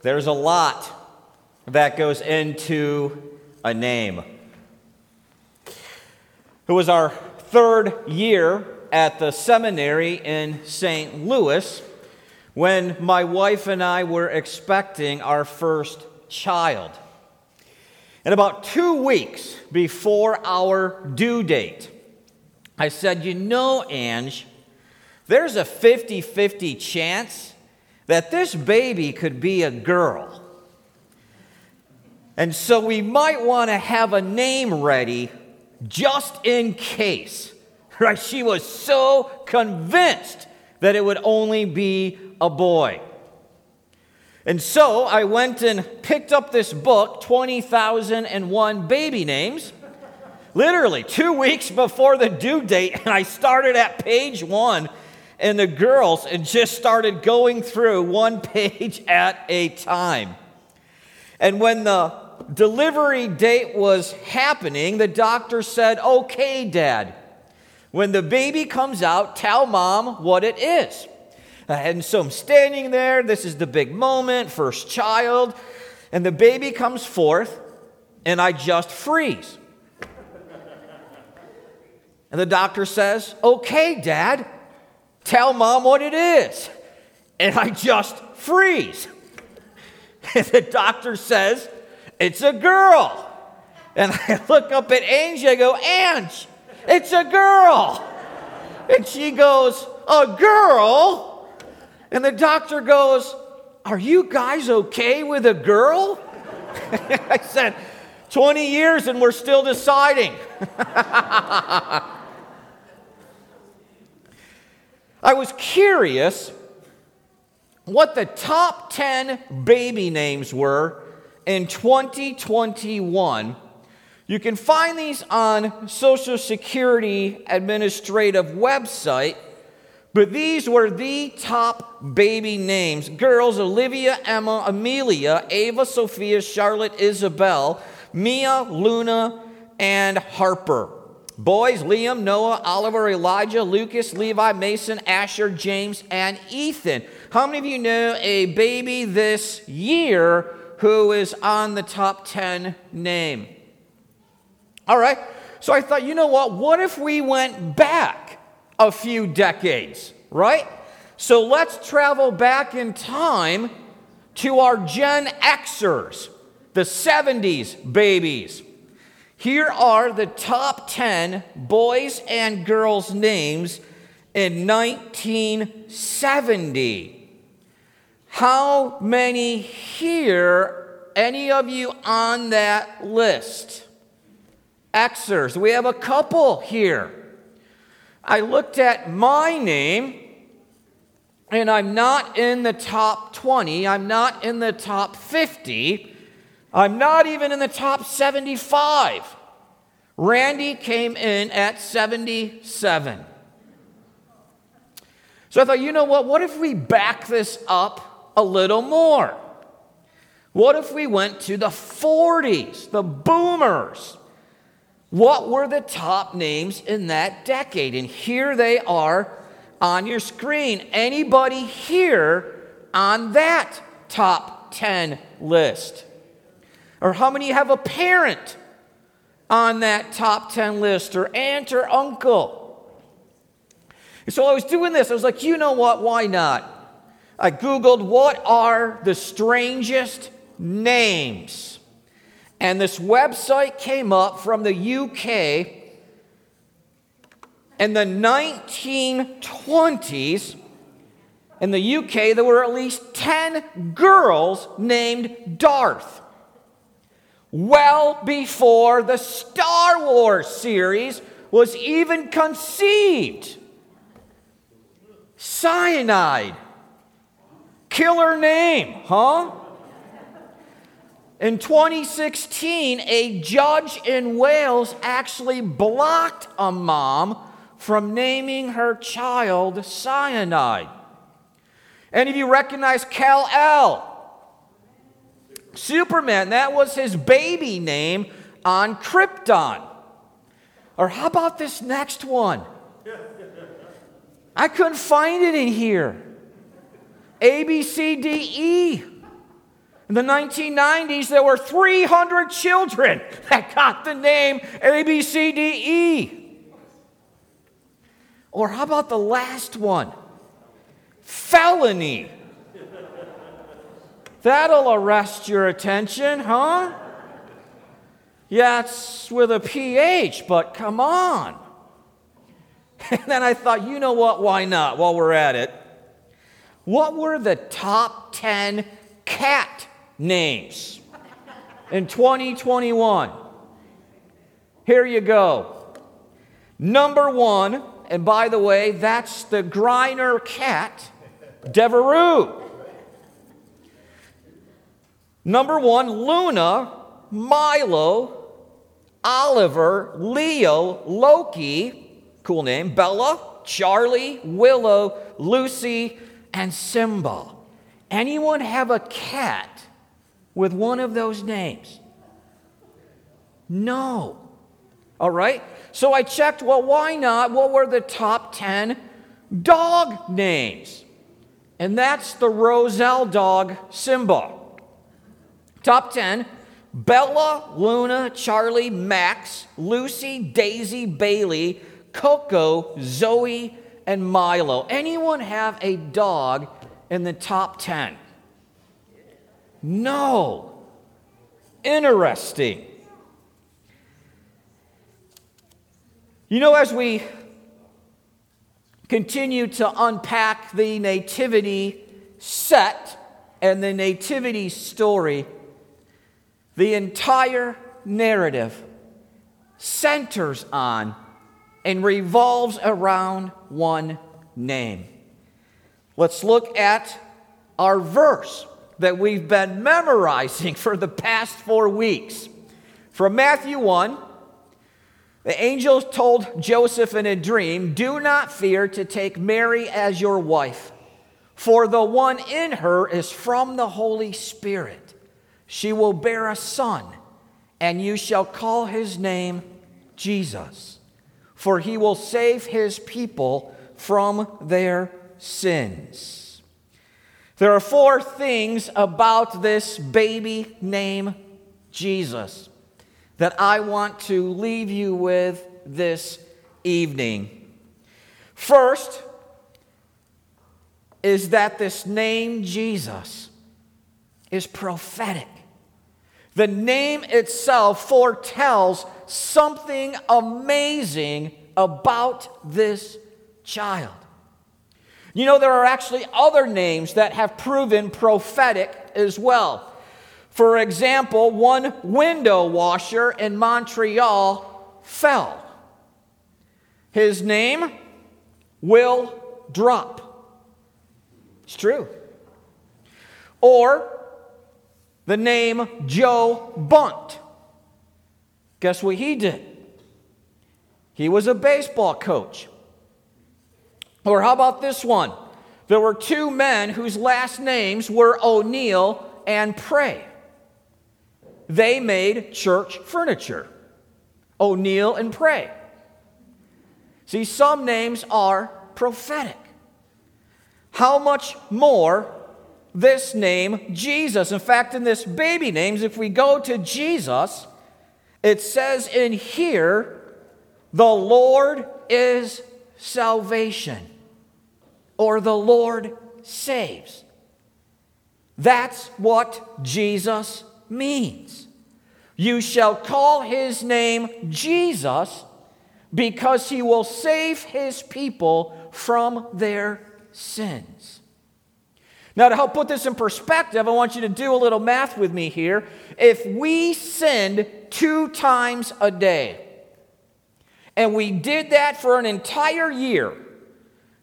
There's a lot that goes into a name. It was our third year at the seminary in St. Louis when my wife and I were expecting our first child. And about two weeks before our due date, I said, You know, Ange, there's a 50 50 chance that this baby could be a girl. And so we might want to have a name ready just in case. Right? She was so convinced that it would only be a boy. And so I went and picked up this book, 20,001 Baby Names, literally two weeks before the due date, and I started at page one and the girls and just started going through one page at a time. And when the delivery date was happening, the doctor said, Okay, Dad, when the baby comes out, tell mom what it is. And so I'm standing there. This is the big moment, first child. And the baby comes forth, and I just freeze. And the doctor says, Okay, Dad, tell mom what it is. And I just freeze. And the doctor says, It's a girl. And I look up at Angie, I go, Ange, it's a girl. And she goes, A girl? And the doctor goes, Are you guys okay with a girl? I said, 20 years and we're still deciding. I was curious what the top 10 baby names were in 2021. You can find these on Social Security Administrative website, but these were the top baby names. Girls Olivia, Emma, Amelia, Ava, Sophia, Charlotte, Isabel, Mia, Luna, and Harper. Boys, Liam, Noah, Oliver, Elijah, Lucas, Levi, Mason, Asher, James, and Ethan. How many of you know a baby this year who is on the top 10 name? All right. So I thought, you know what? What if we went back a few decades, right? So let's travel back in time to our Gen Xers, the 70s babies. Here are the top 10 boys and girls' names in 1970. How many here, any of you on that list? Xers, we have a couple here. I looked at my name, and I'm not in the top 20, I'm not in the top 50. I'm not even in the top 75. Randy came in at 77. So I thought, you know what? What if we back this up a little more? What if we went to the 40s, the boomers? What were the top names in that decade? And here they are on your screen. Anybody here on that top 10 list? Or how many have a parent on that top 10 list, or aunt or uncle? And so I was doing this. I was like, you know what? Why not? I Googled what are the strangest names. And this website came up from the UK. In the 1920s, in the UK, there were at least 10 girls named Darth well before the Star Wars series was even conceived. Cyanide. Killer name, huh? In 2016, a judge in Wales actually blocked a mom from naming her child Cyanide. Any of you recognize Kal-El? Superman, that was his baby name on Krypton. Or how about this next one? I couldn't find it in here. A, B, C, D, E. In the 1990s, there were 300 children that got the name A, B, C, D, E. Or how about the last one? Felony. That'll arrest your attention, huh? Yeah, it's with a PH, but come on. And then I thought, you know what? Why not? While we're at it, what were the top 10 cat names in 2021? Here you go. Number one, and by the way, that's the Griner cat, Devereux. Number one, Luna, Milo, Oliver, Leo, Loki, cool name, Bella, Charlie, Willow, Lucy, and Simba. Anyone have a cat with one of those names? No. All right? So I checked, well, why not? What were the top 10 dog names? And that's the Roselle dog, Simba. Top 10 Bella, Luna, Charlie, Max, Lucy, Daisy, Bailey, Coco, Zoe, and Milo. Anyone have a dog in the top 10? No. Interesting. You know, as we continue to unpack the nativity set and the nativity story, the entire narrative centers on and revolves around one name. Let's look at our verse that we've been memorizing for the past four weeks. From Matthew 1, the angel told Joseph in a dream, Do not fear to take Mary as your wife, for the one in her is from the Holy Spirit. She will bear a son, and you shall call his name Jesus, for he will save his people from their sins. There are four things about this baby named Jesus that I want to leave you with this evening. First is that this name Jesus is prophetic. The name itself foretells something amazing about this child. You know, there are actually other names that have proven prophetic as well. For example, one window washer in Montreal fell. His name, Will Drop. It's true. Or the name Joe Bunt. Guess what he did? He was a baseball coach. Or how about this one? There were two men whose last names were O'Neill and Prey. They made church furniture. O'Neill and Prey. See, some names are prophetic. How much more this name Jesus. In fact, in this baby names, if we go to Jesus, it says in here, the Lord is salvation, or the Lord saves. That's what Jesus means. You shall call his name Jesus because he will save his people from their sins. Now, to help put this in perspective, I want you to do a little math with me here. If we sinned two times a day, and we did that for an entire year,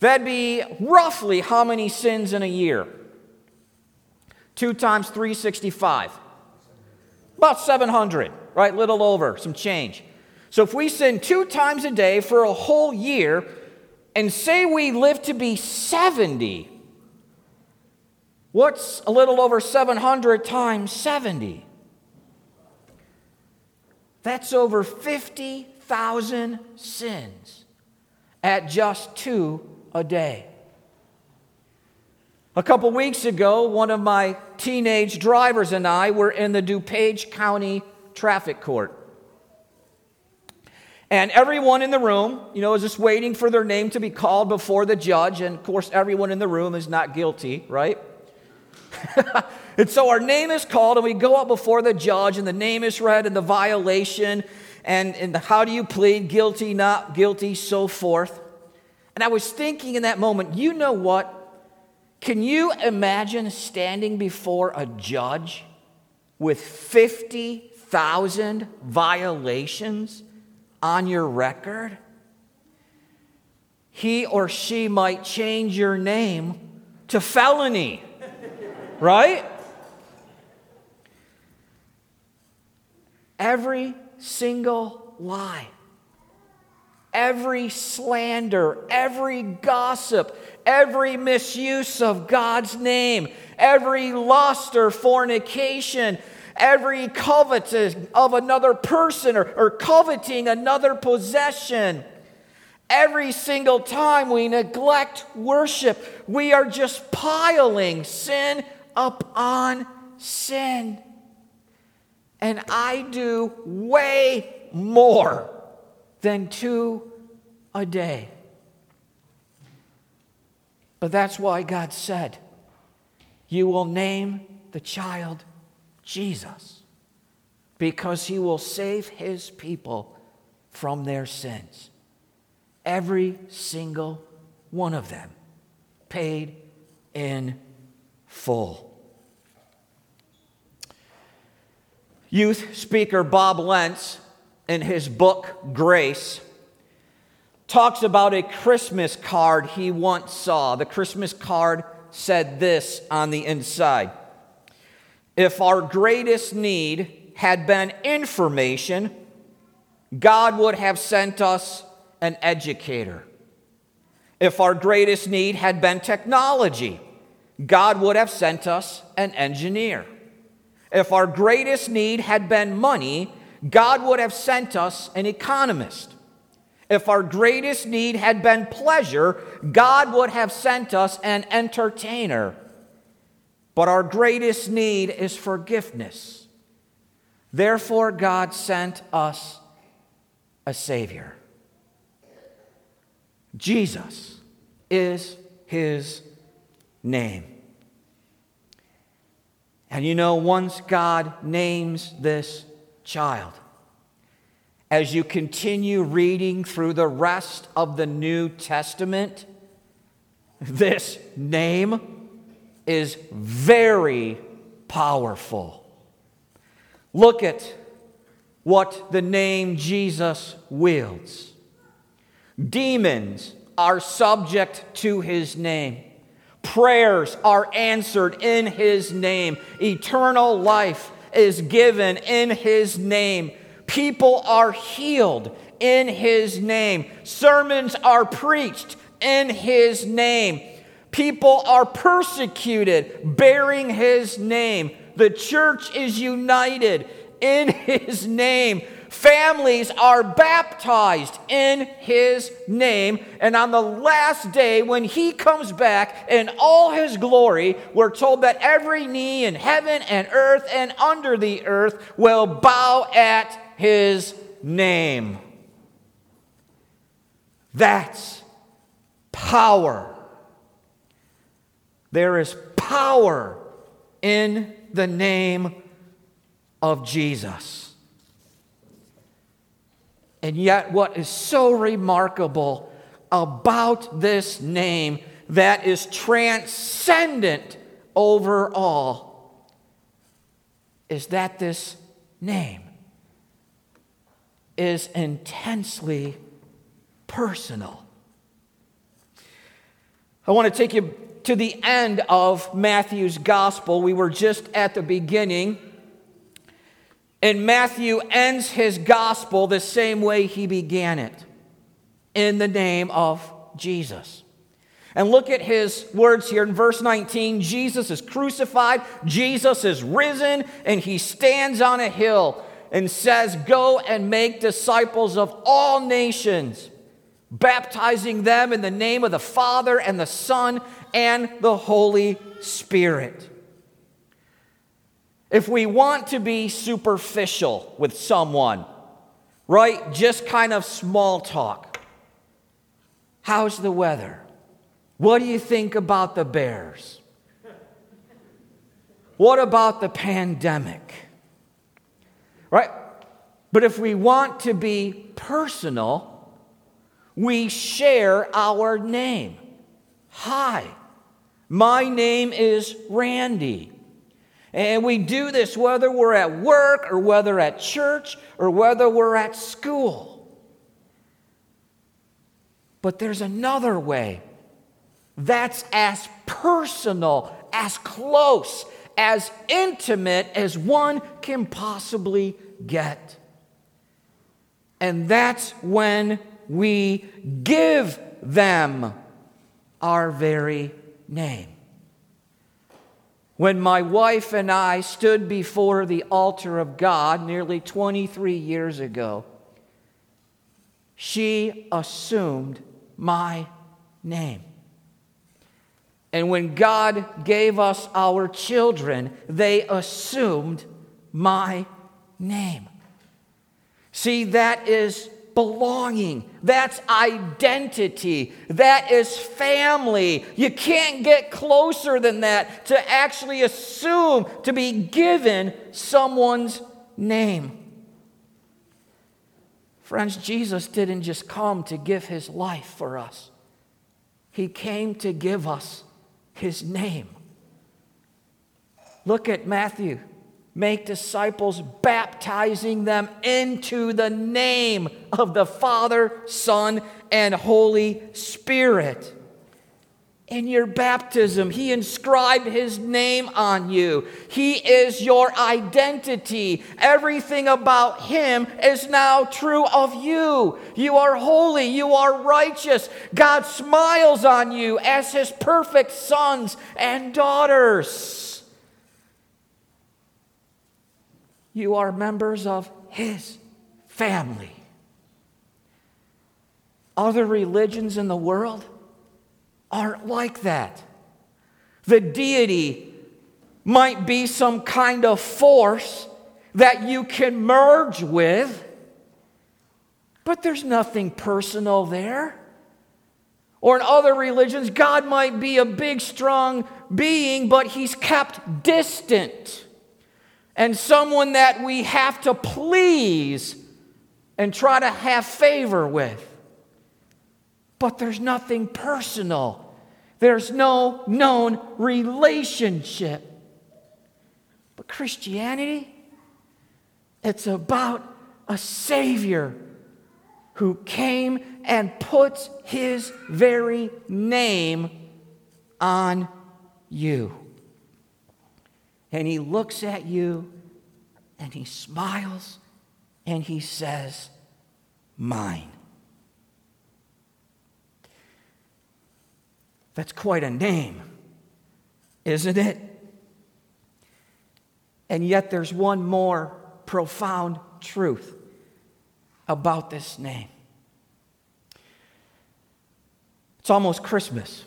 that'd be roughly how many sins in a year? Two times 365. About 700, right? Little over, some change. So if we sin two times a day for a whole year, and say we live to be 70, What's a little over 700 times 70? That's over 50,000 sins at just two a day. A couple weeks ago, one of my teenage drivers and I were in the DuPage County Traffic Court. And everyone in the room, you know, is just waiting for their name to be called before the judge. And of course, everyone in the room is not guilty, right? and so our name is called, and we go up before the judge, and the name is read, and the violation, and, and how do you plead guilty, not guilty, so forth. And I was thinking in that moment, you know what? Can you imagine standing before a judge with 50,000 violations? on your record, he or she might change your name to felony, right? Every single lie, every slander, every gossip, every misuse of God's name, every lust or fornication, every coveting of another person or, or coveting another possession. Every single time we neglect worship, we are just piling sin upon sin. And I do way more than two a day. But that's why God said, You will name the child Jesus because he will save his people from their sins. Every single one of them paid in full. Youth speaker Bob Lenz, in his book Grace, talks about a Christmas card he once saw. The Christmas card said this on the inside if our greatest need had been information, God would have sent us an educator. If our greatest need had been technology, God would have sent us an engineer. If our greatest need had been money, God would have sent us an economist. If our greatest need had been pleasure, God would have sent us an entertainer. But our greatest need is forgiveness. Therefore, God sent us a Savior. Jesus is his name. And you know, once God names this child, as you continue reading through the rest of the New Testament, this name is very powerful. Look at what the name Jesus wields. Demons are subject to his name. Prayers are answered in his name. Eternal life is given in his name. People are healed in his name. Sermons are preached in his name. People are persecuted bearing his name. The church is united in his name. Families are baptized in his name. And on the last day, when he comes back in all his glory, we're told that every knee in heaven and earth and under the earth will bow at his name. That's power. There is power in the name of Jesus. And yet, what is so remarkable about this name that is transcendent over all is that this name is intensely personal. I want to take you to the end of Matthew's gospel. We were just at the beginning. And Matthew ends his gospel the same way he began it in the name of Jesus. And look at his words here in verse 19 Jesus is crucified, Jesus is risen, and he stands on a hill and says, Go and make disciples of all nations, baptizing them in the name of the Father and the Son and the Holy Spirit. If we want to be superficial with someone, right? Just kind of small talk. How's the weather? What do you think about the Bears? What about the pandemic? Right? But if we want to be personal, we share our name. Hi, my name is Randy. And we do this whether we're at work or whether at church or whether we're at school. But there's another way that's as personal, as close, as intimate as one can possibly get. And that's when we give them our very name. When my wife and I stood before the altar of God nearly 23 years ago, she assumed my name. And when God gave us our children, they assumed my name. See, that is belonging. That's identity. That is family. You can't get closer than that to actually assume to be given someone's name. Friends, Jesus didn't just come to give his life for us, he came to give us his name. Look at Matthew make disciples, baptizing them into the name of the Father, Son, and Holy Spirit. In your baptism, He inscribed His name on you. He is your identity. Everything about Him is now true of you. You are holy. You are righteous. God smiles on you as His perfect sons and daughters. You are members of His family. Other religions in the world aren't like that. The deity might be some kind of force that you can merge with, but there's nothing personal there. Or in other religions, God might be a big, strong being, but he's kept distant and someone that we have to please and try to have favor with. But there's nothing personal, there's no known relationship. But Christianity, it's about a Savior who came and puts his very name on you. And he looks at you and he smiles and he says, Mine. That's quite a name, isn't it? And yet, there's one more profound truth about this name. It's almost Christmas,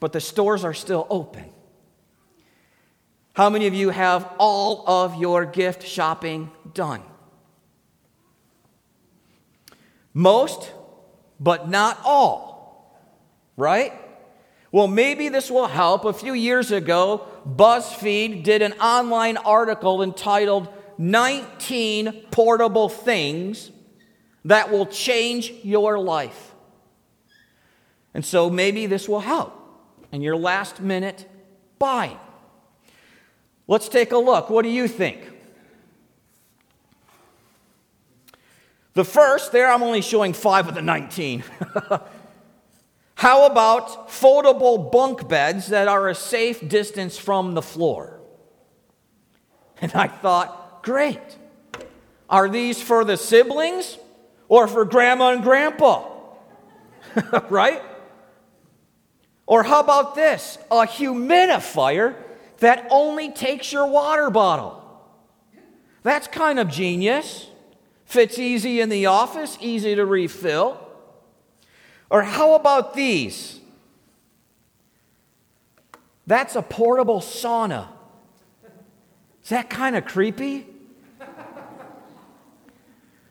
but the stores are still open. How many of you have all of your gift shopping done? Most, but not all, right? Well, maybe this will help. A few years ago, BuzzFeed did an online article entitled 19 Portable Things That Will Change Your Life. And so maybe this will help in your last minute buying. Let's take a look. What do you think? The first, there I'm only showing five of the 19. How about foldable bunk beds that are a safe distance from the floor? And I thought, great. Are these for the siblings or for grandma and grandpa? right? Or how about this? A humidifier that only takes your water bottle. That's kind of genius. Fits easy in the office, easy to refill. Or how about these? That's a portable sauna. Is that kind of creepy?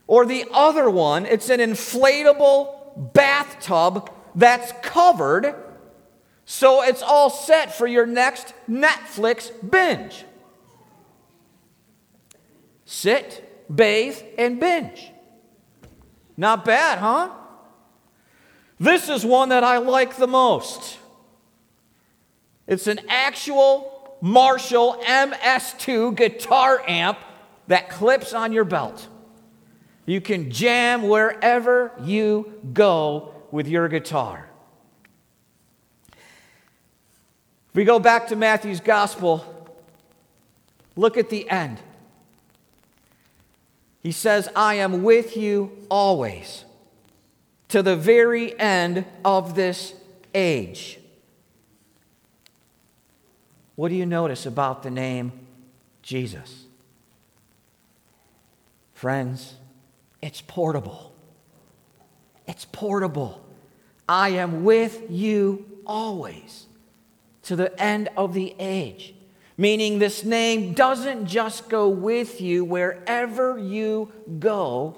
Or the other one, it's an inflatable bathtub that's covered, so it's all set for your next Netflix binge. Sit, bathe, and binge. Not bad, huh? This is one that I like the most. It's an actual Marshall MS2 guitar amp that clips on your belt. You can jam wherever you go with your guitar. If we go back to Matthew's gospel, look at the end. He says, I am with you always to the very end of this age. What do you notice about the name Jesus? Friends, it's portable. It's portable. I am with you always to the end of the age. Meaning, this name doesn't just go with you wherever you go,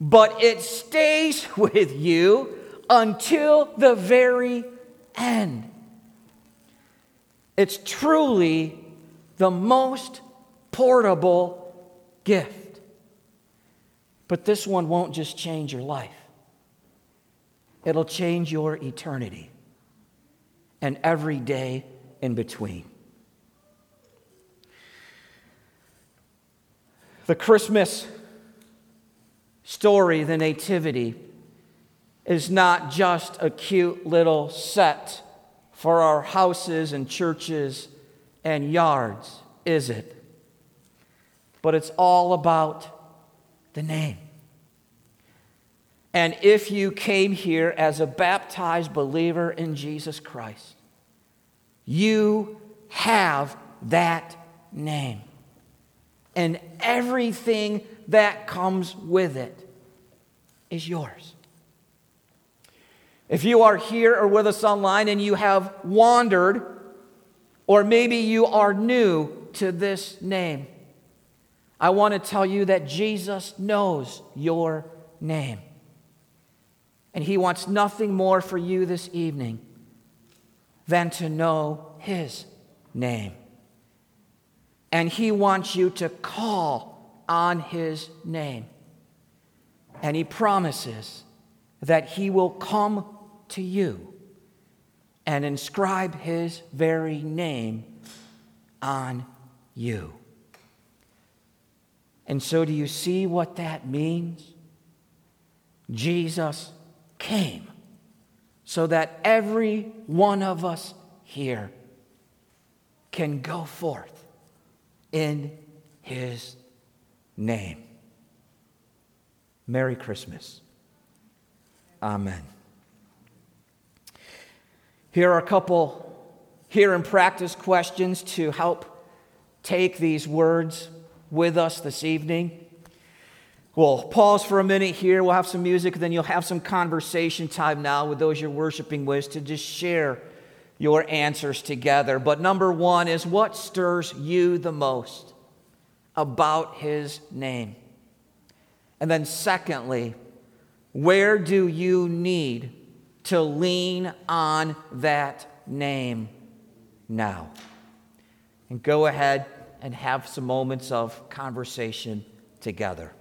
but it stays with you until the very end. It's truly the most portable gift. But this one won't just change your life, it'll change your eternity and every day in between. The Christmas story, the Nativity, is not just a cute little set for our houses and churches and yards, is it? But it's all about the name. And if you came here as a baptized believer in Jesus Christ, you have that name and everything that comes with it is yours. If you are here or with us online and you have wandered, or maybe you are new to this name, I want to tell you that Jesus knows your name. And he wants nothing more for you this evening than to know his name and He wants you to call on His name. And He promises that He will come to you and inscribe His very name on you. And so, do you see what that means? Jesus came so that every one of us here can go forth in his name. Merry Christmas. Amen. Here are a couple here in practice questions to help take these words with us this evening. We'll pause for a minute here. We'll have some music, then you'll have some conversation time now with those you're worshiping with to just share your answers together. But number one is what stirs you the most about his name? And then, secondly, where do you need to lean on that name now? And go ahead and have some moments of conversation together.